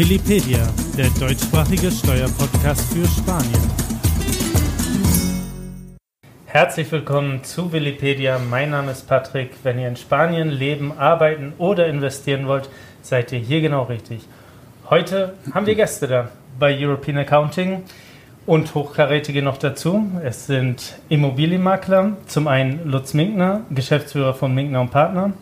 Willipedia, der deutschsprachige Steuerpodcast für Spanien. Herzlich willkommen zu Willipedia. Mein Name ist Patrick. Wenn ihr in Spanien leben, arbeiten oder investieren wollt, seid ihr hier genau richtig. Heute haben wir Gäste da bei European Accounting und Hochkarätige noch dazu. Es sind Immobilienmakler, zum einen Lutz Minkner, Geschäftsführer von Minkner und Partner,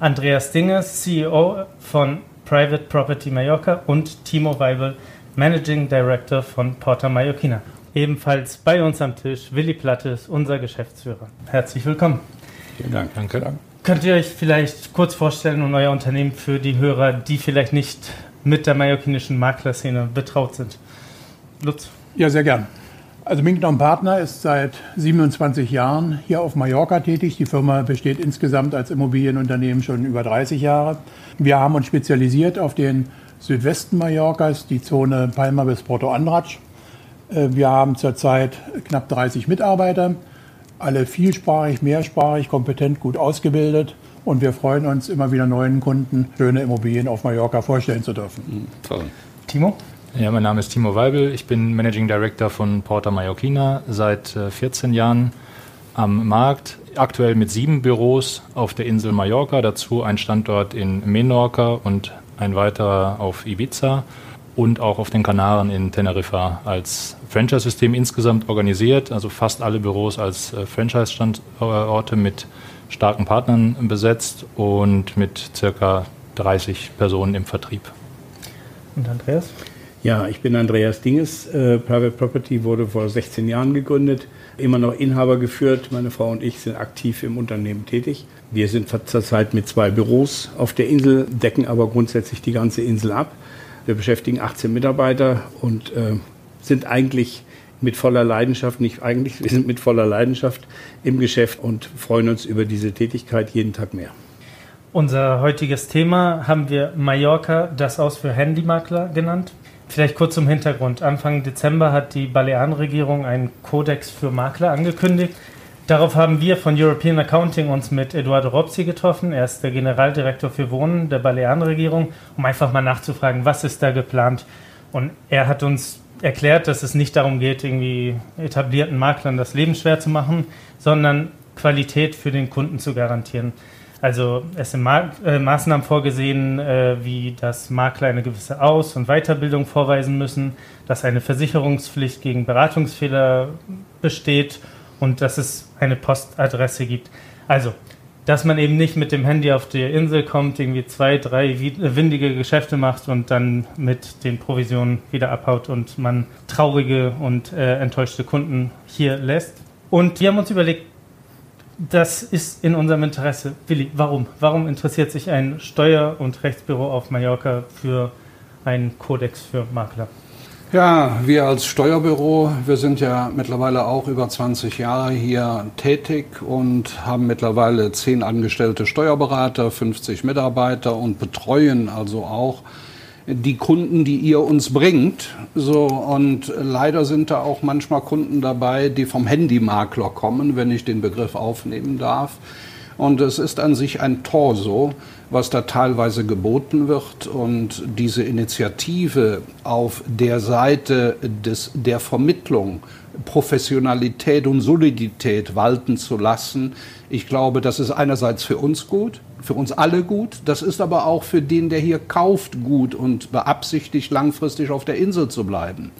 Andreas Dingers, CEO von Private Property Mallorca und Timo Weibel, Managing Director von Porta Mallorquina. Ebenfalls bei uns am Tisch Willi Plattes, unser Geschäftsführer. Herzlich willkommen. Vielen Dank. Danke. Könnt ihr euch vielleicht kurz vorstellen und euer Unternehmen für die Hörer, die vielleicht nicht mit der mallorquinischen Maklerszene betraut sind? Lutz. Ja, sehr gern. Also Minkner Partner ist seit 27 Jahren hier auf Mallorca tätig. Die Firma besteht insgesamt als Immobilienunternehmen schon über 30 Jahre. Wir haben uns spezialisiert auf den Südwesten Mallorcas, die Zone Palma bis Porto Andratsch. Äh, wir haben zurzeit knapp 30 Mitarbeiter, alle vielsprachig, mehrsprachig, kompetent, gut ausgebildet. Und wir freuen uns, immer wieder neuen Kunden schöne Immobilien auf Mallorca vorstellen zu dürfen. Mhm, toll. Timo? Ja, mein Name ist Timo Weibel. Ich bin Managing Director von Porta Mallorquina seit 14 äh, Jahren am Markt. Aktuell mit sieben Büros auf der Insel Mallorca, dazu ein Standort in Menorca und ein weiterer auf Ibiza und auch auf den Kanaren in Teneriffa als Franchise-System insgesamt organisiert, also fast alle Büros als äh, Franchise-Standorte mit starken Partnern besetzt und mit circa 30 Personen im Vertrieb. Und Andreas? Ja, ich bin Andreas Dinges. Äh, Private Property wurde vor 16 Jahren gegründet, immer noch Inhaber geführt. Meine Frau und ich sind aktiv im Unternehmen tätig. Wir sind zurzeit mit zwei Büros auf der Insel, decken aber grundsätzlich die ganze Insel ab. Wir beschäftigen 18 Mitarbeiter und äh, sind eigentlich mit voller Leidenschaft, nicht eigentlich, wir sind mit voller Leidenschaft im Geschäft und freuen uns über diese Tätigkeit jeden Tag mehr. Unser heutiges Thema haben wir Mallorca, das Aus für Handymakler genannt. Vielleicht kurz zum Hintergrund. Anfang Dezember hat die Balearenregierung einen Kodex für Makler angekündigt. Darauf haben wir von European Accounting uns mit Eduardo Robsi getroffen. Er ist der Generaldirektor für Wohnen der Balearenregierung, um einfach mal nachzufragen, was ist da geplant. Und er hat uns erklärt, dass es nicht darum geht, irgendwie etablierten Maklern das Leben schwer zu machen, sondern Qualität für den Kunden zu garantieren. Also es sind Ma äh, Maßnahmen vorgesehen, äh, wie dass Makler eine gewisse Aus- und Weiterbildung vorweisen müssen, dass eine Versicherungspflicht gegen Beratungsfehler besteht und dass es eine Postadresse gibt. Also, dass man eben nicht mit dem Handy auf die Insel kommt, irgendwie zwei, drei windige Geschäfte macht und dann mit den Provisionen wieder abhaut und man traurige und äh, enttäuschte Kunden hier lässt. Und wir haben uns überlegt, das ist in unserem Interesse. Willi, warum? Warum interessiert sich ein Steuer- und Rechtsbüro auf Mallorca für einen Kodex für Makler? Ja, wir als Steuerbüro, wir sind ja mittlerweile auch über 20 Jahre hier tätig und haben mittlerweile zehn angestellte Steuerberater, 50 Mitarbeiter und betreuen also auch die Kunden, die ihr uns bringt. So, und leider sind da auch manchmal Kunden dabei, die vom Handymakler kommen, wenn ich den Begriff aufnehmen darf. Und es ist an sich ein Torso, was da teilweise geboten wird. Und diese Initiative auf der Seite des, der Vermittlung, Professionalität und Solidität walten zu lassen, ich glaube, das ist einerseits für uns gut, für uns alle gut. Das ist aber auch für den, der hier kauft, gut und beabsichtigt, langfristig auf der Insel zu bleiben.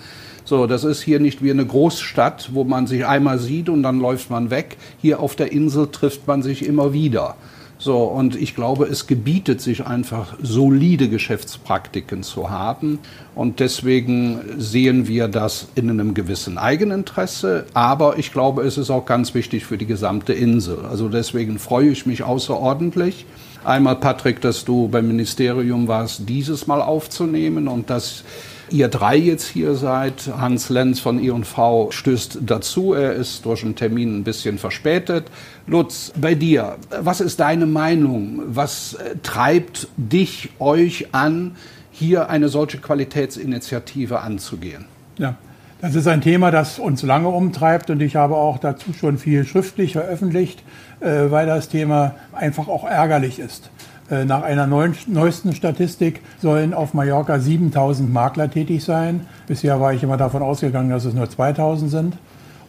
So, das ist hier nicht wie eine Großstadt, wo man sich einmal sieht und dann läuft man weg. Hier auf der Insel trifft man sich immer wieder. So, und ich glaube, es gebietet sich einfach, solide Geschäftspraktiken zu haben. Und deswegen sehen wir das in einem gewissen Eigeninteresse. Aber ich glaube, es ist auch ganz wichtig für die gesamte Insel. Also deswegen freue ich mich außerordentlich. Einmal, Patrick, dass du beim Ministerium warst, dieses Mal aufzunehmen und dass ihr drei jetzt hier seid. Hans Lenz von I&V stößt dazu. Er ist durch einen Termin ein bisschen verspätet. Lutz, bei dir, was ist deine Meinung? Was äh, treibt dich, euch an, hier eine solche Qualitätsinitiative anzugehen? Ja. Das ist ein Thema, das uns lange umtreibt und ich habe auch dazu schon viel schriftlich veröffentlicht, äh, weil das Thema einfach auch ärgerlich ist. Äh, nach einer neuesten Statistik sollen auf Mallorca 7000 Makler tätig sein. Bisher war ich immer davon ausgegangen, dass es nur 2000 sind.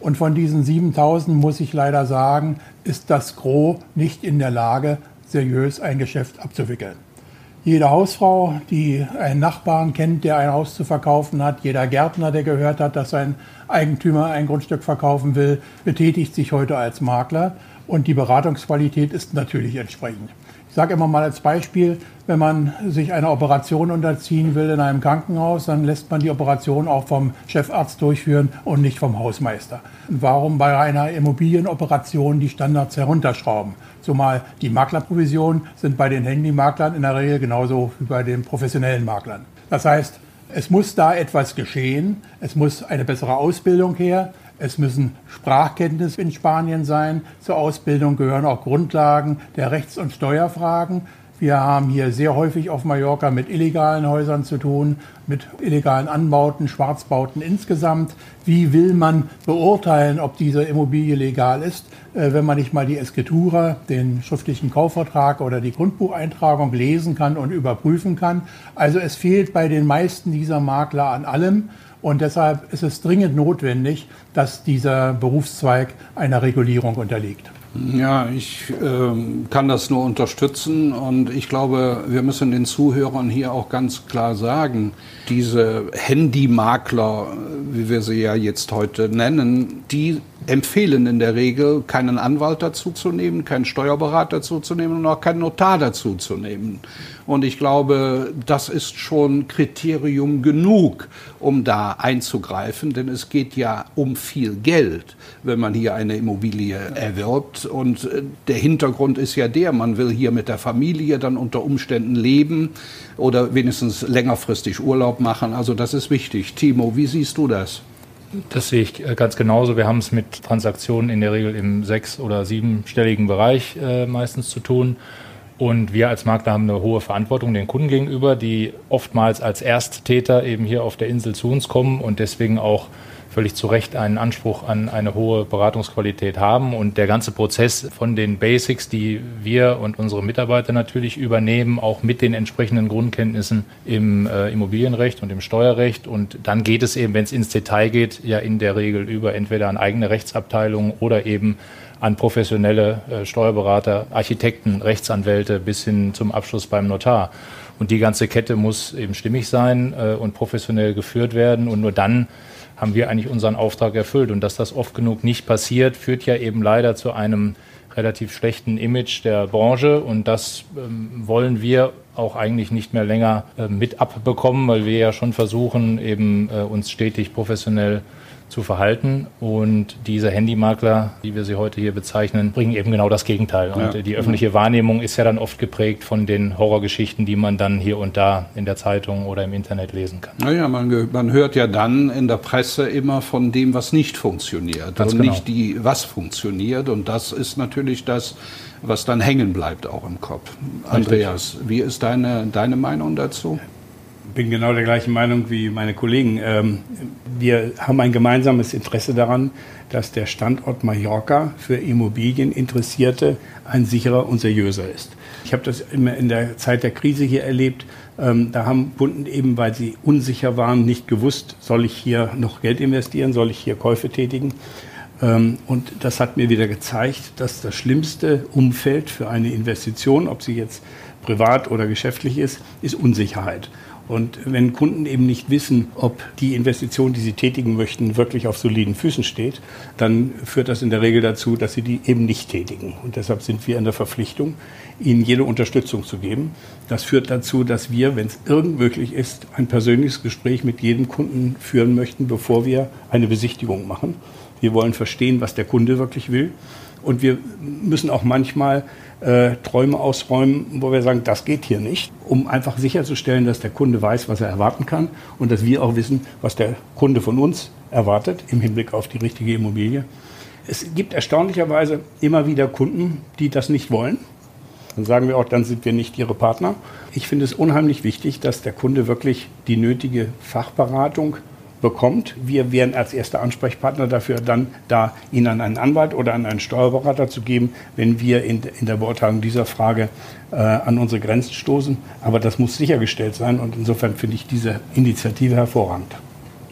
Und von diesen 7000 muss ich leider sagen, ist das Gros nicht in der Lage, seriös ein Geschäft abzuwickeln. Jede Hausfrau, die einen Nachbarn kennt, der ein Haus zu verkaufen hat, jeder Gärtner, der gehört hat, dass sein Eigentümer ein Grundstück verkaufen will, betätigt sich heute als Makler und die Beratungsqualität ist natürlich entsprechend sage immer mal als Beispiel, wenn man sich einer Operation unterziehen will in einem Krankenhaus, dann lässt man die Operation auch vom Chefarzt durchführen und nicht vom Hausmeister. warum bei einer Immobilienoperation die Standards herunterschrauben? Zumal die Maklerprovisionen sind bei den Handymaklern in der Regel genauso wie bei den professionellen Maklern. Das heißt, es muss da etwas geschehen, es muss eine bessere Ausbildung her, es müssen Sprachkenntnisse in Spanien sein. Zur Ausbildung gehören auch Grundlagen der Rechts- und Steuerfragen. Wir haben hier sehr häufig auf Mallorca mit illegalen Häusern zu tun, mit illegalen Anbauten, Schwarzbauten insgesamt. Wie will man beurteilen, ob diese Immobilie legal ist, äh, wenn man nicht mal die Escritura, den schriftlichen Kaufvertrag oder die Grundbucheintragung lesen kann und überprüfen kann? Also es fehlt bei den meisten dieser Makler an allem. Und deshalb ist es dringend notwendig, dass dieser Berufszweig einer Regulierung unterliegt. Ja, ich äh, kann das nur unterstützen und ich glaube, wir müssen den Zuhörern hier auch ganz klar sagen, diese Handymakler, wie wir sie ja jetzt heute nennen, die empfehlen in der Regel, keinen Anwalt dazu zu nehmen, keinen Steuerberater dazu zu nehmen und auch keinen Notar dazu zu nehmen. Und ich glaube, das ist schon Kriterium genug, um da einzugreifen, denn es geht ja um viel Geld, wenn man hier eine Immobilie erwirbt. Und äh, der Hintergrund ist ja der, man will hier mit der Familie dann unter Umständen leben oder wenigstens längerfristig Urlaub machen. Also das ist wichtig. Timo, wie siehst du das? Das sehe ich äh, ganz genauso. Wir haben es mit Transaktionen in der Regel im sechs- oder siebenstelligen Bereich äh, meistens zu tun. Und wir als Makler haben eine hohe Verantwortung den Kunden gegenüber, die oftmals als Ersttäter eben hier auf der Insel zu uns kommen und deswegen auch völlig zu Recht einen Anspruch an eine hohe Beratungsqualität haben. Und der ganze Prozess von den Basics, die wir und unsere Mitarbeiter natürlich übernehmen, auch mit den entsprechenden Grundkenntnissen im äh, Immobilienrecht und im Steuerrecht. Und dann geht es eben, wenn es ins Detail geht, ja in der Regel über entweder eine eigene Rechtsabteilung oder eben an professionelle äh, Steuerberater, Architekten, Rechtsanwälte bis hin zum Abschluss beim Notar. Und die ganze Kette muss eben stimmig sein äh, und professionell geführt werden. Und nur dann haben wir eigentlich unseren Auftrag erfüllt. Und dass das oft genug nicht passiert, führt ja eben leider zu einem relativ schlechten Image der Branche. Und das ähm, wollen wir auch eigentlich nicht mehr länger äh, mit abbekommen, weil wir ja schon versuchen, eben uns stetig professionell zu verhalten. Und diese Handymakler, wie wir sie heute hier bezeichnen, bringen eben genau das Gegenteil. Und ja. die öffentliche Wahrnehmung ist ja dann oft geprägt von den Horrorgeschichten, die man dann hier und da in der Zeitung oder im Internet lesen kann. Naja, man, man hört ja dann in der Presse immer von dem, was nicht funktioniert Ganz und genau. nicht die, was funktioniert. Und das ist natürlich das, was dann hängen bleibt auch im Kopf. Andreas, wie ist deine, deine Meinung dazu? Bin genau der gleichen Meinung wie meine Kollegen. Ähm, wir haben ein gemeinsames Interesse daran, dass der Standort Mallorca für Immobilieninteressierte ein sicherer und seriöser ist. Ich habe das immer in der Zeit der Krise hier erlebt. Ähm, da haben Kunden eben, weil sie unsicher waren, nicht gewusst, soll ich hier noch Geld investieren, soll ich hier Käufe tätigen. Ähm, und das hat mir wieder gezeigt, dass das schlimmste Umfeld für eine Investition, ob sie jetzt privat oder geschäftlich ist, ist Unsicherheit. Und wenn Kunden eben nicht wissen, ob die Investition, die sie tätigen möchten, wirklich auf soliden Füßen steht, dann führt das in der Regel dazu, dass sie die eben nicht tätigen. Und deshalb sind wir in der Verpflichtung, ihnen jede Unterstützung zu geben. Das führt dazu, dass wir, wenn es irgend möglich ist, ein persönliches Gespräch mit jedem Kunden führen möchten, bevor wir eine Besichtigung machen. Wir wollen verstehen, was der Kunde wirklich will. Und wir müssen auch manchmal äh, Träume ausräumen, wo wir sagen, das geht hier nicht, um einfach sicherzustellen, dass der Kunde weiß, was er erwarten kann und dass wir auch wissen, was der Kunde von uns erwartet im Hinblick auf die richtige Immobilie. Es gibt erstaunlicherweise immer wieder Kunden, die das nicht wollen. Dann sagen wir auch, dann sind wir nicht ihre Partner. Ich finde es unheimlich wichtig, dass der Kunde wirklich die nötige Fachberatung bekommt. Wir wären als erster Ansprechpartner dafür dann da, ihn an einen Anwalt oder an einen Steuerberater zu geben, wenn wir in, in der Beurteilung dieser Frage äh, an unsere Grenzen stoßen. Aber das muss sichergestellt sein und insofern finde ich diese Initiative hervorragend.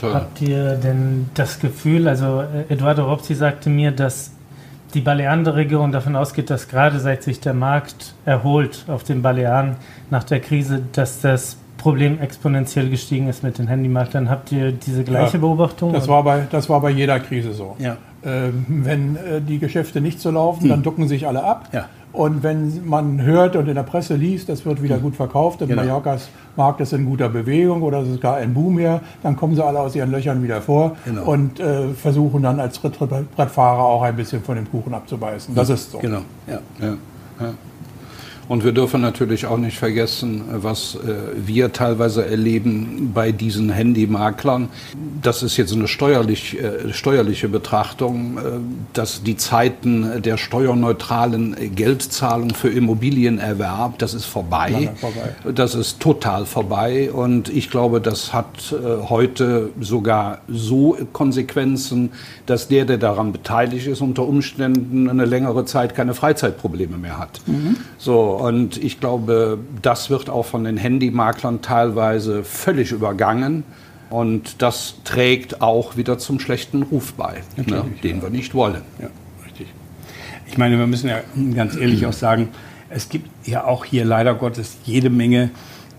Habt ihr denn das Gefühl, also äh, Eduardo Robzi sagte mir, dass die Balearenregierung davon ausgeht, dass gerade seit sich der Markt erholt auf den Balearen nach der Krise, dass das Problem exponentiell gestiegen ist mit den Handymaklern. Habt ihr diese gleiche ja, Beobachtung? Das war, bei, das war bei jeder Krise so. Ja. Ähm, wenn äh, die Geschäfte nicht so laufen, hm. dann ducken sich alle ab. Ja. Und wenn man hört und in der Presse liest, das wird wieder hm. gut verkauft und genau. Mallorcas Markt ist in guter Bewegung oder es ist gar ein Boom hier, dann kommen sie alle aus ihren Löchern wieder vor genau. und äh, versuchen dann als Trittbrettfahrer auch ein bisschen von dem Kuchen abzubeißen. Das ist so. Genau. Ja. Ja. Und wir dürfen natürlich auch nicht vergessen, was äh, wir teilweise erleben bei diesen Handymaklern. Das ist jetzt eine steuerlich, äh, steuerliche Betrachtung, äh, dass die Zeiten der steuerneutralen Geldzahlung für Immobilienerwerb, das ist vorbei. vorbei. Das ist total vorbei. Und ich glaube, das hat heute sogar so Konsequenzen, dass der, der daran beteiligt ist, unter Umständen eine längere Zeit keine Freizeitprobleme mehr hat. Mhm. So, und ich glaube, das wird auch von den Handymaklern teilweise völlig übergangen. Und das trägt auch wieder zum schlechten Ruf bei, ne, den wir nicht wollen. Ja, richtig. Ich meine, wir müssen ja ganz ehrlich auch sagen, es gibt ja auch hier leider Gottes jede Menge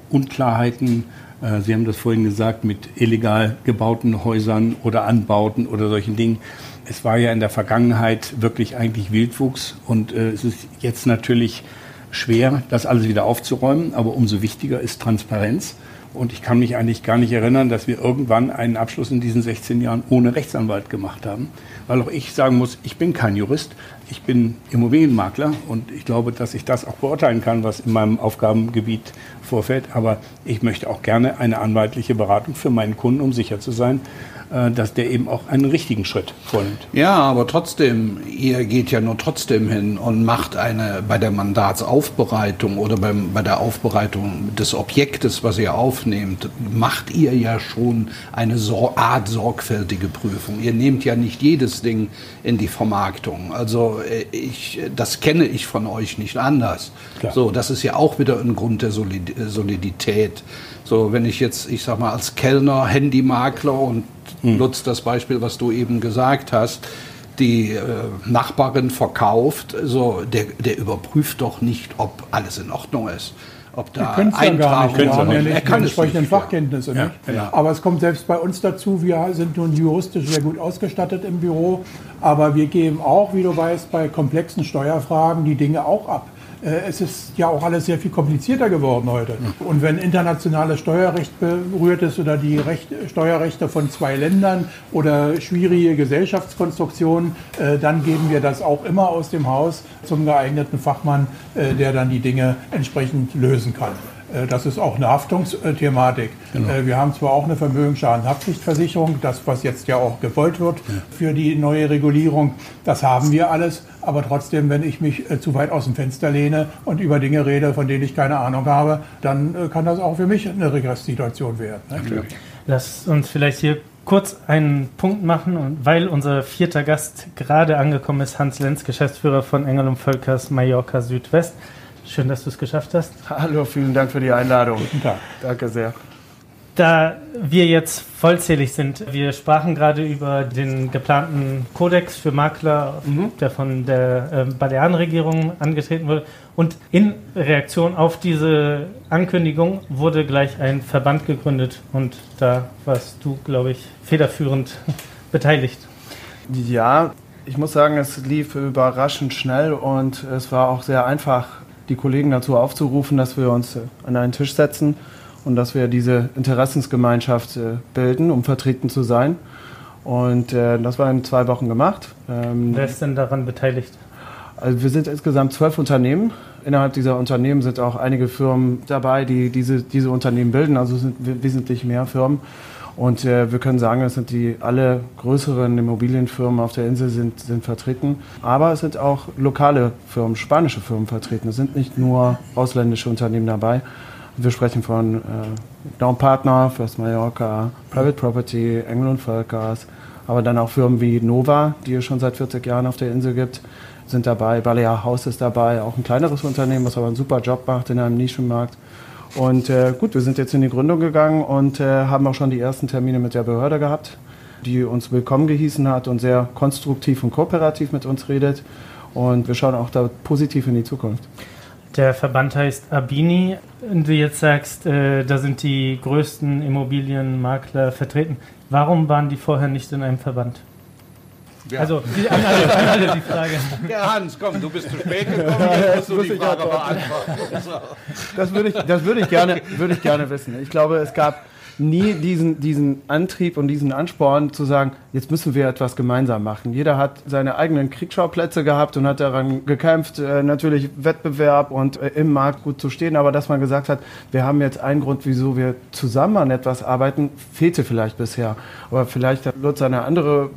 Unklarheiten. Äh, Sie haben das vorhin gesagt mit illegal gebauten Häusern oder Anbauten oder solchen Dingen. Es war ja in der Vergangenheit wirklich eigentlich Wildwuchs und äh, es ist jetzt natürlich schwer, das alles wieder aufzuräumen, aber umso wichtiger ist Transparenz. Und ich kann mich eigentlich gar nicht erinnern, dass wir irgendwann einen Abschluss in diesen 16 Jahren ohne Rechtsanwalt gemacht haben. Weil auch ich sagen muss, ich bin kein Jurist, ich bin Immobilienmakler und ich glaube, dass ich das auch beurteilen kann, was in meinem Aufgabengebiet vorfällt. Aber ich möchte auch gerne eine anwaltliche Beratung für meinen Kunden, um sicher zu sein, äh, dass der eben auch einen richtigen Schritt vornimmt. Ja, aber trotzdem, ihr geht ja nur trotzdem hin und macht eine bei der Mandatsaufbereitung oder beim, bei der Aufbereitung des Objektes, was ihr aufnehmt, macht ihr ja schon eine so Art sorgfältige Prüfung. Ihr nehmt ja nicht jedes Ding in die Vermarktung. Also äh, ich, das kenne ich von euch nicht anders. Klar. So, das ist ja auch wieder ein Grund der Solidität. So, wenn ich jetzt, ich sag mal, als Kellner, Handymakler und hm. nutzt das Beispiel, was du eben gesagt hast, die äh, Nachbarin verkauft, so, der, der überprüft doch nicht, ob alles in Ordnung ist ob da Eintragung ja nicht. Haben ja nicht er kann die entsprechenden Fachkenntnisse. Ja. Nicht? Ja. Aber es kommt selbst bei uns dazu, wir sind nun juristisch sehr gut ausgestattet im Büro, aber wir geben auch, wie du weißt, bei komplexen Steuerfragen die Dinge auch ab. Äh, es ist ja auch alles sehr viel komplizierter geworden heute. Und wenn internationales Steuerrecht berührt ist oder die Recht, Steuerrechte von zwei Ländern oder schwierige Gesellschaftskonstruktionen, äh, dann geben wir das auch immer aus dem Haus zum geeigneten Fachmann, äh, der dann die Dinge entsprechend lösen kann. Äh, das ist auch eine Haftungsthematik. Genau. Äh, wir haben zwar auch eine Vermögensschadenhaftpflichtversicherung, das, was jetzt ja auch gewollt wird ja. für die neue Regulierung, das haben wir alles. Aber trotzdem, wenn ich mich äh, zu weit aus dem Fenster lehne und über Dinge rede, von denen ich keine Ahnung habe, dann kann das auch für mich eine Regresssituation werden. Ne? Lass uns vielleicht hier kurz einen Punkt machen, weil unser vierter Gast gerade angekommen ist, Hans Lenz, Geschäftsführer von Engel und Völkers Mallorca Südwest. Schön, dass du es geschafft hast. Hallo, vielen Dank für die Einladung. Guten Tag. Danke sehr. Da wir jetzt vollzählig sind, wir sprachen gerade über den geplanten Kodex für Makler, mhm. der von der äh, Balearenregierung angetreten wurde. Und in Reaktion auf diese Ankündigung wurde gleich ein Verband gegründet und da warst du, glaube ich, federführend beteiligt. Ja, ich muss sagen, es lief überraschend schnell und es war auch sehr einfach, die Kollegen dazu aufzurufen, dass wir uns äh, an einen Tisch setzen und dass wir diese Interessensgemeinschaft äh, bilden, um vertreten zu sein. Und äh, das war in zwei Wochen gemacht. Ähm, Wer ist denn daran beteiligt? Also wir sind insgesamt zwölf Unternehmen. Innerhalb dieser Unternehmen sind auch einige Firmen dabei, die diese, diese Unternehmen bilden. Also sind wesentlich mehr Firmen. Und äh, wir können sagen, es sind die alle größeren Immobilienfirmen auf der Insel sind, sind vertreten. Aber es sind auch lokale Firmen, spanische Firmen vertreten. Es sind nicht nur ausländische Unternehmen dabei. Wir sprechen von äh, Partner, First Mallorca, Private Property, Engel und Völkers, aber dann auch Firmen wie Nova, die es schon seit 40 Jahren auf der Insel gibt, sind dabei. Balear House ist dabei, auch ein kleineres Unternehmen, was aber einen super Job macht in einem Nischenmarkt. Und äh, gut, wir sind jetzt in die Gründung gegangen und äh, haben auch schon die ersten Termine mit der Behörde gehabt, die uns willkommen gehießen hat und sehr konstruktiv und kooperativ mit uns redet. Und wir schauen auch da positiv in die Zukunft. Der Verband heißt Abini. Und du jetzt sagst, äh, da sind die größten Immobilienmakler vertreten. Warum waren die vorher nicht in einem Verband? Ja. Also, die, an alle, an alle die Frage. Ja, Hans, komm, du bist zu spät gekommen, jetzt musst du die Frage beantworten. Das würde ich, das würde ich, gerne, würde ich gerne wissen. Ich glaube, es gab nie diesen, diesen Antrieb und diesen Ansporn zu sagen, jetzt müssen wir etwas gemeinsam machen. Jeder hat seine eigenen Kriegsschauplätze gehabt und hat daran gekämpft, äh, natürlich Wettbewerb und äh, im Markt gut zu stehen, aber dass man gesagt hat, wir haben jetzt einen Grund, wieso wir zusammen an etwas arbeiten, fehlte vielleicht bisher. Aber vielleicht hat Lutz eine andere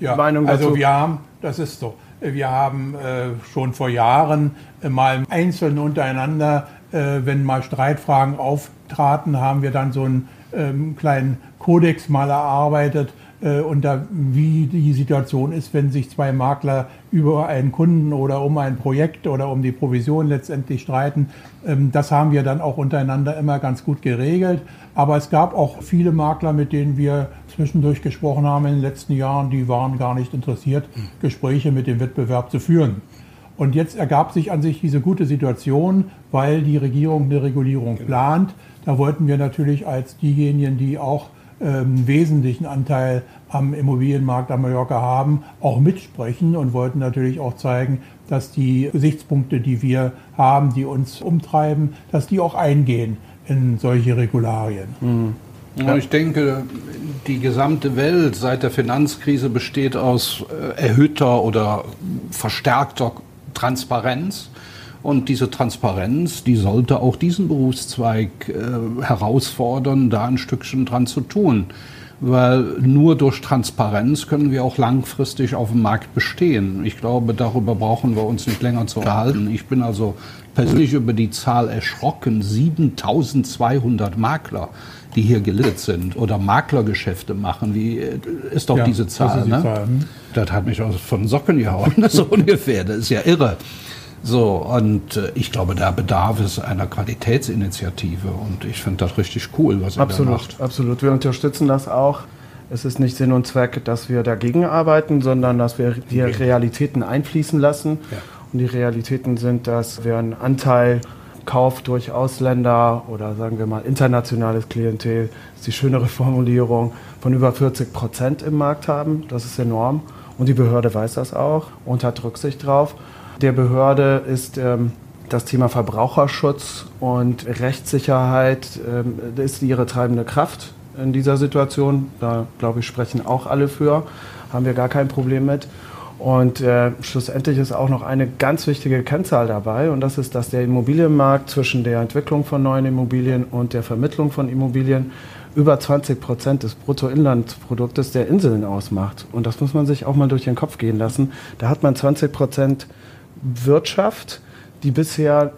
ja, Meinung dazu. Also wir haben, das ist so, wir haben äh, schon vor Jahren äh, mal einzeln untereinander, äh, wenn mal Streitfragen auftraten, haben wir dann so einen ähm, kleinen Kodex mal erarbeitet, äh, unter wie die Situation ist, wenn sich zwei Makler über einen Kunden oder um ein Projekt oder um die Provision letztendlich streiten. Ähm, das haben wir dann auch untereinander immer ganz gut geregelt. Aber es gab auch viele Makler, mit denen wir zwischendurch gesprochen haben in den letzten Jahren, die waren gar nicht interessiert, Gespräche mit dem Wettbewerb zu führen. Und jetzt ergab sich an sich diese gute Situation, weil die Regierung eine Regulierung plant. Da wollten wir natürlich als diejenigen, die auch ähm, wesentlichen Anteil am Immobilienmarkt am Mallorca haben, auch mitsprechen und wollten natürlich auch zeigen, dass die Gesichtspunkte, die wir haben, die uns umtreiben, dass die auch eingehen in solche Regularien. Mhm. Ja. Ich denke, die gesamte Welt seit der Finanzkrise besteht aus äh, erhöhter oder verstärkter Transparenz. Und diese Transparenz, die sollte auch diesen Berufszweig äh, herausfordern, da ein Stückchen dran zu tun. Weil nur durch Transparenz können wir auch langfristig auf dem Markt bestehen. Ich glaube, darüber brauchen wir uns nicht länger zu unterhalten. Ich bin also persönlich über die Zahl erschrocken. 7200 Makler die hier gelistet sind oder Maklergeschäfte machen, wie äh, ist doch ja, diese Zahl. Das, die ne? Zahl. Hm? das hat mich aus von Socken gehauen, so ungefähr. Das ist ja irre. So, und äh, ich glaube, da bedarf es einer Qualitätsinitiative und ich finde das richtig cool, was ihr absolut, da macht. Absolut, wir unterstützen das auch. Es ist nicht Sinn und Zweck, dass wir dagegen arbeiten, sondern dass wir die Realitäten einfließen lassen. Ja. Und die Realitäten sind, dass wir einen Anteil Kauf durch Ausländer oder sagen wir mal internationales Klientel, ist die schönere Formulierung, von über 40 Prozent im Markt haben. Das ist enorm. Und die Behörde weiß das auch und hat Rücksicht drauf. Der Behörde ist ähm, das Thema Verbraucherschutz und Rechtssicherheit ähm, ist ihre treibende Kraft in dieser Situation. Da, glaube ich, sprechen auch alle für. Haben wir gar kein Problem mit. Und äh, schlussendlich ist auch noch eine ganz wichtige Kennzahl dabei und das ist, dass der Immobilienmarkt zwischen der Entwicklung von neuen Immobilien und der Vermittlung von Immobilien über 20 Prozent des Bruttoinlandsproduktes der Inseln ausmacht. Und das muss man sich auch mal durch den Kopf gehen lassen. Da hat man 20 Prozent Wirtschaft, die bisher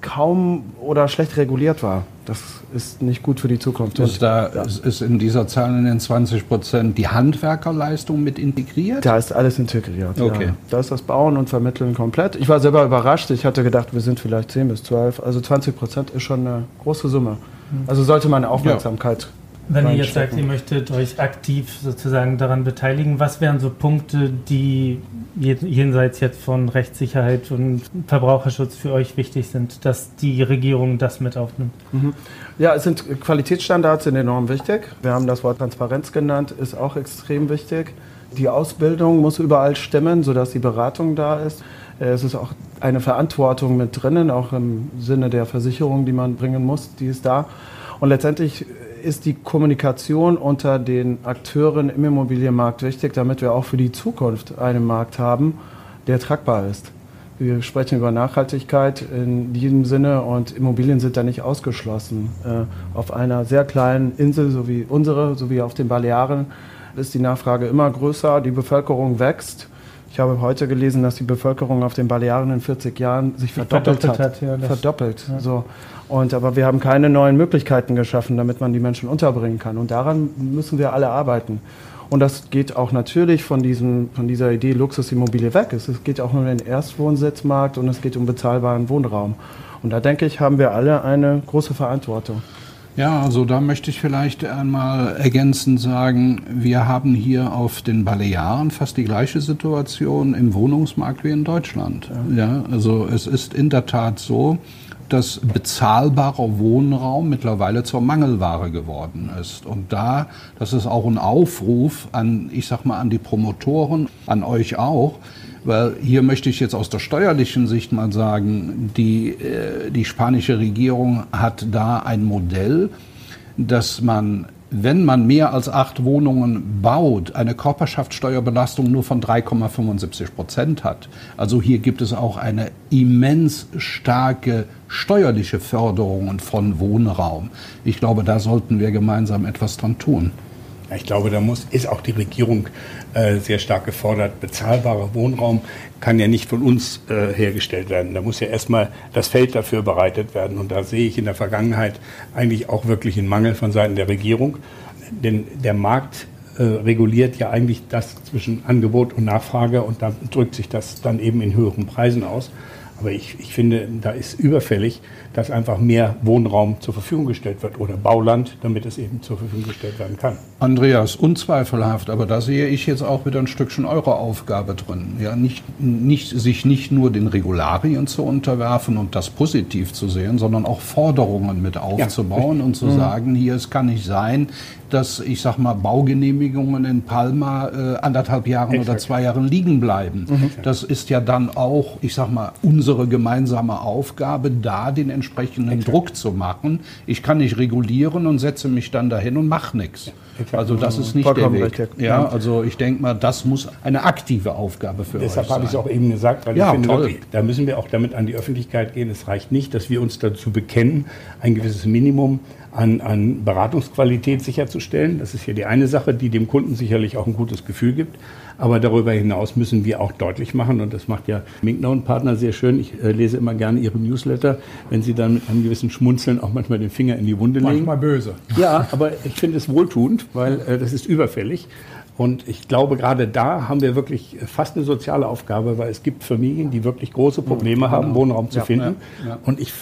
kaum oder schlecht reguliert war. Das ist nicht gut für die Zukunft. Ist, da, ja. ist in dieser Zahl in den 20 Prozent die Handwerkerleistung mit integriert? Da ist alles integriert. Okay. Ja. Da ist das Bauen und Vermitteln komplett. Ich war selber überrascht. Ich hatte gedacht, wir sind vielleicht 10 bis 12. Also 20 Prozent ist schon eine große Summe. Also sollte man Aufmerksamkeit ja. Wenn ihr jetzt sagt, ihr möchtet euch aktiv sozusagen daran beteiligen, was wären so Punkte, die jenseits jetzt von Rechtssicherheit und Verbraucherschutz für euch wichtig sind, dass die Regierung das mit aufnimmt? Mhm. Ja, es sind Qualitätsstandards sind enorm wichtig. Wir haben das Wort Transparenz genannt, ist auch extrem wichtig. Die Ausbildung muss überall stimmen, sodass die Beratung da ist. Es ist auch eine Verantwortung mit drinnen, auch im Sinne der Versicherung, die man bringen muss, die ist da. Und letztendlich ist die Kommunikation unter den Akteuren im Immobilienmarkt wichtig, damit wir auch für die Zukunft einen Markt haben, der tragbar ist. Wir sprechen über Nachhaltigkeit in diesem Sinne und Immobilien sind da nicht ausgeschlossen. Äh, auf einer sehr kleinen Insel, so wie unsere, so wie auf den Balearen, ist die Nachfrage immer größer, die Bevölkerung wächst. Ich habe heute gelesen, dass die Bevölkerung auf den Balearen in 40 Jahren sich verdoppelt, verdoppelt hat. hat ja, verdoppelt. Ja. So. Und, aber wir haben keine neuen Möglichkeiten geschaffen, damit man die Menschen unterbringen kann. Und daran müssen wir alle arbeiten. Und das geht auch natürlich von, diesem, von dieser Idee Luxusimmobilie weg. Es geht auch um den Erstwohnsitzmarkt und es geht um bezahlbaren Wohnraum. Und da denke ich, haben wir alle eine große Verantwortung. Ja, also da möchte ich vielleicht einmal ergänzend sagen, wir haben hier auf den Balearen fast die gleiche Situation im Wohnungsmarkt wie in Deutschland. Ja, also es ist in der Tat so, dass bezahlbarer Wohnraum mittlerweile zur Mangelware geworden ist. Und da, das ist auch ein Aufruf an, ich sag mal, an die Promotoren, an euch auch, weil hier möchte ich jetzt aus der steuerlichen Sicht mal sagen, die, äh, die spanische Regierung hat da ein Modell, dass man wenn man mehr als acht Wohnungen baut, eine Körperschaftssteuerbelastung nur von 3,75 Prozent hat. Also hier gibt es auch eine immens starke steuerliche Förderung von Wohnraum. Ich glaube, da sollten wir gemeinsam etwas dran tun. Ich glaube, da muss, ist auch die Regierung äh, sehr stark gefordert. Bezahlbarer Wohnraum kann ja nicht von uns äh, hergestellt werden. Da muss ja erstmal das Feld dafür bereitet werden. Und da sehe ich in der Vergangenheit eigentlich auch wirklich einen Mangel von Seiten der Regierung. Denn der Markt äh, reguliert ja eigentlich das zwischen Angebot und Nachfrage und da drückt sich das dann eben in höheren Preisen aus. Aber ich, ich finde, da ist überfällig, dass einfach mehr Wohnraum zur Verfügung gestellt wird oder Bauland, damit es eben zur Verfügung gestellt werden kann. Andreas, unzweifelhaft, aber da sehe ich jetzt auch wieder ein Stückchen eure Aufgabe drin. Ja, nicht, nicht, sich nicht nur den Regularien zu unterwerfen und das positiv zu sehen, sondern auch Forderungen mit aufzubauen ja. und zu mhm. sagen, hier, es kann nicht sein, dass, ich sag mal, Baugenehmigungen in Palma äh, anderthalb Jahren Exakt. oder zwei Jahren liegen bleiben. Mhm. Das ist ja dann auch, ich sag mal, unsere gemeinsame Aufgabe, da den entsprechenden Exakt. Druck zu machen. Ich kann nicht regulieren und setze mich dann dahin und mache nichts. Also das ist nicht Vollkommen der Weg. Richtig. Ja, also ich denke mal, das muss eine aktive Aufgabe für Deshalb euch sein. Deshalb habe ich es auch eben gesagt, weil ja, ich finde, toll. da müssen wir auch damit an die Öffentlichkeit gehen. Es reicht nicht, dass wir uns dazu bekennen, ein gewisses Minimum an, an Beratungsqualität sicherzustellen. Das ist ja die eine Sache, die dem Kunden sicherlich auch ein gutes Gefühl gibt. Aber darüber hinaus müssen wir auch deutlich machen, und das macht ja Minkner und Partner sehr schön. Ich äh, lese immer gerne Ihre Newsletter, wenn Sie dann mit einem gewissen Schmunzeln auch manchmal den Finger in die Wunde legen. Manchmal böse. Ja, aber ich finde es wohltuend, weil äh, das ist überfällig. Und ich glaube, gerade da haben wir wirklich fast eine soziale Aufgabe, weil es gibt Familien, die wirklich große Probleme haben, genau. Wohnraum zu ja, finden. Ja, ja. Und ich,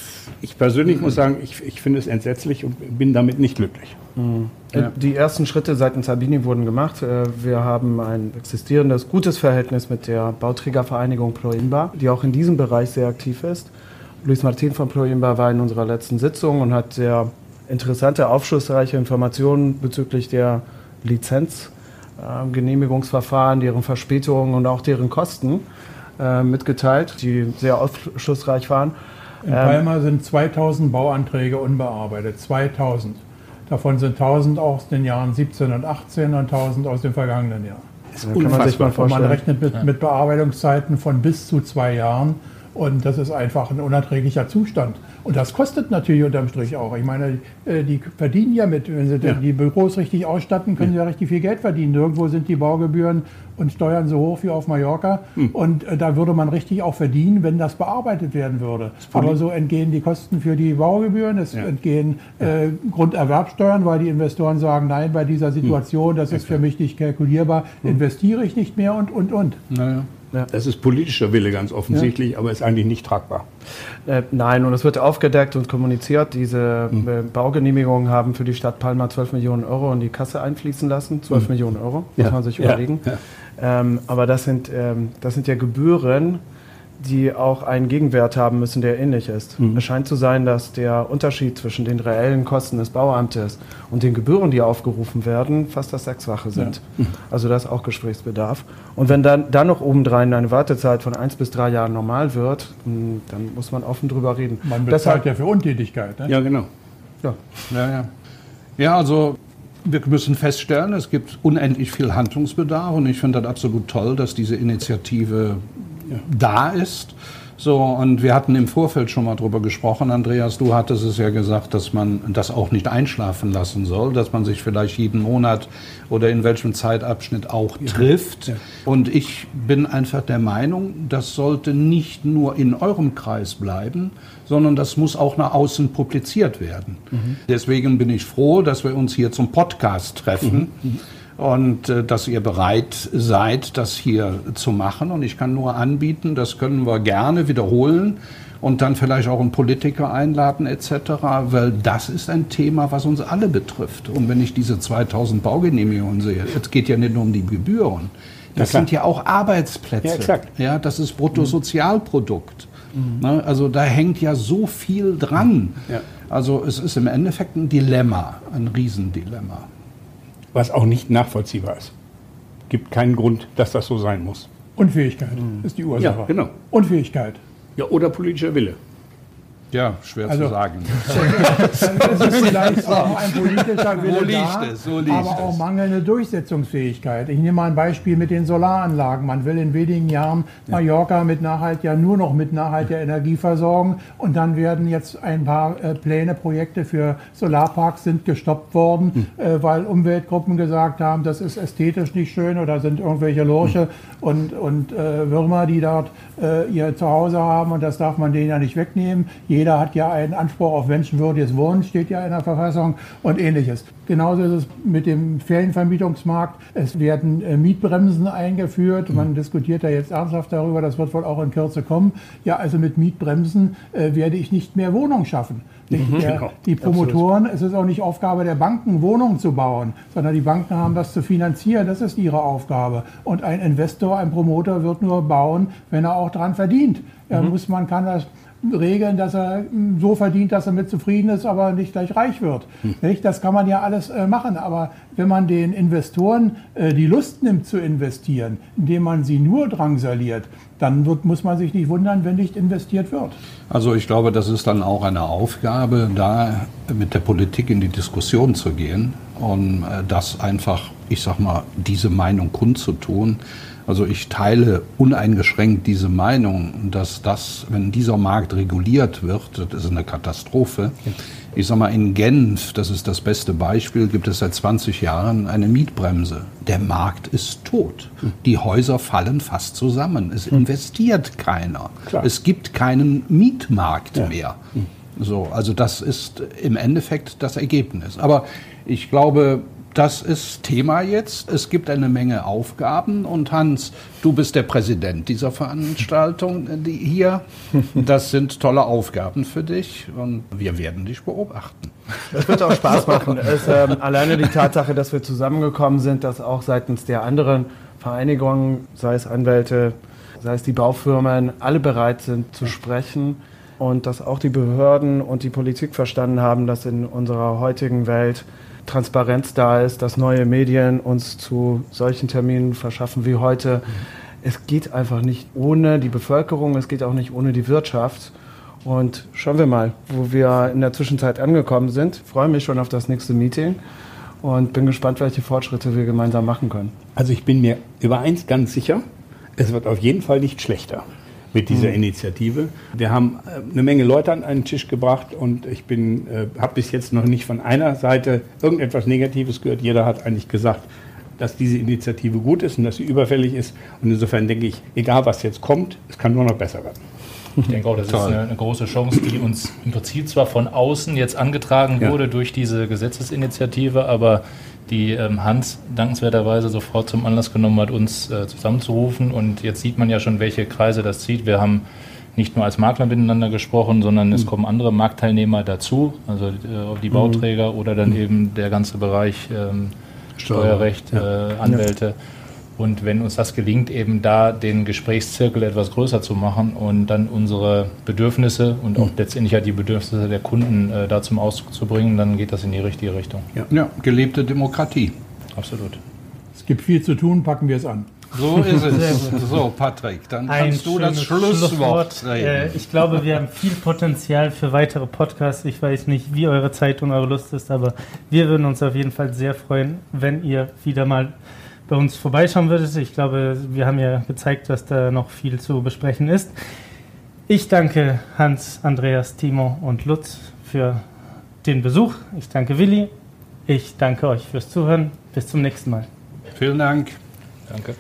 ich persönlich muss sagen, ich, ich finde es entsetzlich und bin damit nicht glücklich. Mhm. Die ersten Schritte seitens Albini wurden gemacht. Äh, wir haben ein existierendes, gutes Verhältnis mit der Bauträgervereinigung Proimba, die auch in diesem Bereich sehr aktiv ist. Luis Martin von Proimba war in unserer letzten Sitzung und hat sehr interessante, aufschlussreiche Informationen bezüglich der Lizenz äh, Genehmigungsverfahren, deren Verspätungen und auch deren Kosten äh, mitgeteilt, die sehr aufschlussreich waren. In Palma ähm, sind 2000 Bauanträge unbearbeitet. 2000. Davon sind 1000 aus den Jahren 17 und 18 und 1000 aus dem vergangenen Jahr. Das ist kann man sich mal vorstellen. Man rechnet mit, mit Bearbeitungszeiten von bis zu zwei Jahren. Und das ist einfach ein unerträglicher Zustand. Und das kostet natürlich unterm Strich auch. Ich meine, äh, die verdienen ja mit, wenn sie ja. die Büros richtig ausstatten, können sie ja richtig viel Geld verdienen. Nirgendwo sind die Baugebühren und Steuern so hoch wie auf Mallorca. Hm. Und äh, da würde man richtig auch verdienen, wenn das bearbeitet werden würde. Aber so entgehen die Kosten für die Baugebühren, es ja. entgehen äh, Grunderwerbsteuern, weil die Investoren sagen, nein, bei dieser Situation, das ist für mich nicht kalkulierbar, hm. investiere ich nicht mehr und, und, und. Naja. Ja. Das ist politischer Wille ganz offensichtlich, ja. aber ist eigentlich nicht tragbar. Äh, nein, und es wird aufgedeckt und kommuniziert. Diese mhm. äh, Baugenehmigungen haben für die Stadt Palma 12 Millionen Euro in die Kasse einfließen lassen. 12 mhm. Millionen Euro, muss ja. man sich überlegen. Ähm, aber das sind, ähm, das sind ja Gebühren, die auch einen Gegenwert haben müssen, der ähnlich ist. Mhm. Es scheint zu sein, dass der Unterschied zwischen den reellen Kosten des Bauamtes und den Gebühren, die aufgerufen werden, fast das Sechsfache sind. Ja. Mhm. Also da ist auch Gesprächsbedarf. Und wenn dann, dann noch obendrein eine Wartezeit von eins bis drei Jahren normal wird, hm, dann muss man offen drüber reden. Man bezahlt Deshalb, ja für Untätigkeit. Ne? Ja, genau. Ja. Ja, ja. ja, also wir müssen feststellen, es gibt unendlich viel Handlungsbedarf und ich finde das absolut toll, dass diese Initiative da ist. So, und wir hatten im Vorfeld schon mal drüber gesprochen, Andreas, du hattest es ja gesagt, dass man das auch nicht einschlafen lassen soll, dass man sich vielleicht jeden Monat oder in welchem Zeitabschnitt auch ja. trifft. Ja. Und ich bin einfach der Meinung, das sollte nicht nur in eurem Kreis bleiben, sondern das muss auch nach außen publiziert werden. Mhm. Deswegen bin ich froh, dass wir uns hier zum Podcast treffen. Mhm. Und äh, dass ihr bereit seid, das hier zu machen. Und ich kann nur anbieten, das können wir gerne wiederholen und dann vielleicht auch einen Politiker einladen etc., weil das ist ein Thema, was uns alle betrifft. Und wenn ich diese 2000 Baugenehmigungen sehe, es geht ja nicht nur um die Gebühren, das ja, sind ja auch Arbeitsplätze. Ja, exakt. ja das ist Bruttosozialprodukt. Mhm. Ne, also da hängt ja so viel dran. Ja. Also es ist im Endeffekt ein Dilemma, ein Riesendilemma was auch nicht nachvollziehbar ist. Gibt keinen Grund, dass das so sein muss. Unfähigkeit mhm. ist die Ursache. Ja, genau. Unfähigkeit. Ja, oder politischer Wille. Ja, schwer also, zu sagen. es ist vielleicht auch ein politischer Wille da, es, so aber auch mangelnde Durchsetzungsfähigkeit. Ich nehme mal ein Beispiel mit den Solaranlagen. Man will in wenigen Jahren Mallorca mit Nachhalt ja nur noch mit nachhaltiger Energie versorgen und dann werden jetzt ein paar äh, Pläne, Projekte für Solarparks sind gestoppt worden, hm. äh, weil Umweltgruppen gesagt haben, das ist ästhetisch nicht schön oder sind irgendwelche Lurche hm. und, und äh, Würmer, die dort äh, ihr Zuhause haben und das darf man denen ja nicht wegnehmen. Jeder hat ja einen Anspruch auf menschenwürdiges Wohnen, steht ja in der Verfassung und ähnliches. Genauso ist es mit dem Ferienvermietungsmarkt. Es werden äh, Mietbremsen eingeführt. Man diskutiert da jetzt ernsthaft darüber, das wird wohl auch in Kürze kommen. Ja, also mit Mietbremsen äh, werde ich nicht mehr Wohnungen schaffen. Mhm, der, genau. Die Promotoren, Absolut. es ist auch nicht Aufgabe der Banken, Wohnungen zu bauen, sondern die Banken haben das zu finanzieren. Das ist ihre Aufgabe. Und ein Investor, ein Promoter wird nur bauen, wenn er auch daran verdient. Er mhm. muss, man kann das regeln, dass er hm, so verdient, dass er mit zufrieden ist, aber nicht gleich reich wird. Hm. Das kann man ja alles äh, machen. Aber wenn man den Investoren äh, die Lust nimmt zu investieren, indem man sie nur drangsaliert, dann wird, muss man sich nicht wundern, wenn nicht investiert wird. Also ich glaube, das ist dann auch eine Aufgabe, da mit der Politik in die Diskussion zu gehen und äh, das einfach, ich sag mal, diese Meinung kundzutun. Also ich teile uneingeschränkt diese Meinung, dass das, wenn dieser Markt reguliert wird, das ist eine Katastrophe. Ich sage mal, in Genf, das ist das beste Beispiel, gibt es seit 20 Jahren eine Mietbremse. Der Markt ist tot. Die Häuser fallen fast zusammen. Es hm. investiert keiner. Klar. Es gibt keinen Mietmarkt ja. mehr. Hm. So, also das ist im Endeffekt das Ergebnis. Aber ich glaube, das ist Thema jetzt. Es gibt eine Menge Aufgaben und Hans, du bist der Präsident dieser Veranstaltung hier. Das sind tolle Aufgaben für dich und wir werden dich beobachten. Das wird auch Spaß machen. Es, ähm, alleine die Tatsache, dass wir zusammengekommen sind, dass auch seitens der anderen Vereinigungen, sei es Anwälte, sei es die Baufirmen, alle bereit sind zu sprechen und dass auch die Behörden und die Politik verstanden haben, dass in unserer heutigen Welt Transparenz da ist, dass neue Medien uns zu solchen Terminen verschaffen wie heute. Es geht einfach nicht ohne die Bevölkerung, es geht auch nicht ohne die Wirtschaft. Und schauen wir mal, wo wir in der Zwischenzeit angekommen sind. Ich freue mich schon auf das nächste Meeting und bin gespannt, welche Fortschritte wir gemeinsam machen können. Also ich bin mir über eins ganz sicher, es wird auf jeden Fall nicht schlechter mit dieser mhm. Initiative. Wir haben äh, eine Menge Leute an einen Tisch gebracht und ich bin, äh, habe bis jetzt noch nicht von einer Seite irgendetwas Negatives gehört. Jeder hat eigentlich gesagt, dass diese Initiative gut ist und dass sie überfällig ist. Und insofern denke ich, egal was jetzt kommt, es kann nur noch besser werden. Ich denke auch, das ist eine, eine, große Chance, die uns im Prinzip zwar von außen jetzt angetragen wurde ja. durch diese Gesetzesinitiative, aber die ähm, Hans dankenswerterweise sofort zum Anlass genommen hat, uns äh, zusammenzurufen. Und jetzt sieht man ja schon, welche Kreise das zieht. Wir haben nicht nur als Makler miteinander gesprochen, sondern mhm. es kommen andere Marktteilnehmer dazu, also äh, die mhm. Bauträger mhm. oder dann mhm. eben der ganze Bereich ähm, Steuerrecht, ja. äh, Anwälte. Ja. Und wenn uns das gelingt, eben da den Gesprächszirkel etwas größer zu machen und dann unsere Bedürfnisse und auch mhm. letztendlich ja die Bedürfnisse der Kunden äh, da zum Ausdruck zu bringen, dann geht das in die richtige Richtung. Ja, ja gelebte Demokratie. Absolut. Es gibt viel zu tun, packen wir es an. So ist es. So, Patrick, dann kannst Ein du das Schlusswort. Schlusswort. Äh, ich glaube, wir haben viel Potenzial für weitere Podcasts. Ich weiß nicht, wie eure Zeit und eure Lust ist, aber wir würden uns auf jeden Fall sehr freuen, wenn ihr wieder mal bei uns vorbeischauen würdest. Ich glaube, wir haben ja gezeigt, dass da noch viel zu besprechen ist. Ich danke Hans, Andreas, Timo und Lutz für den Besuch. Ich danke Willi. Ich danke euch fürs Zuhören. Bis zum nächsten Mal. Vielen Dank. Danke.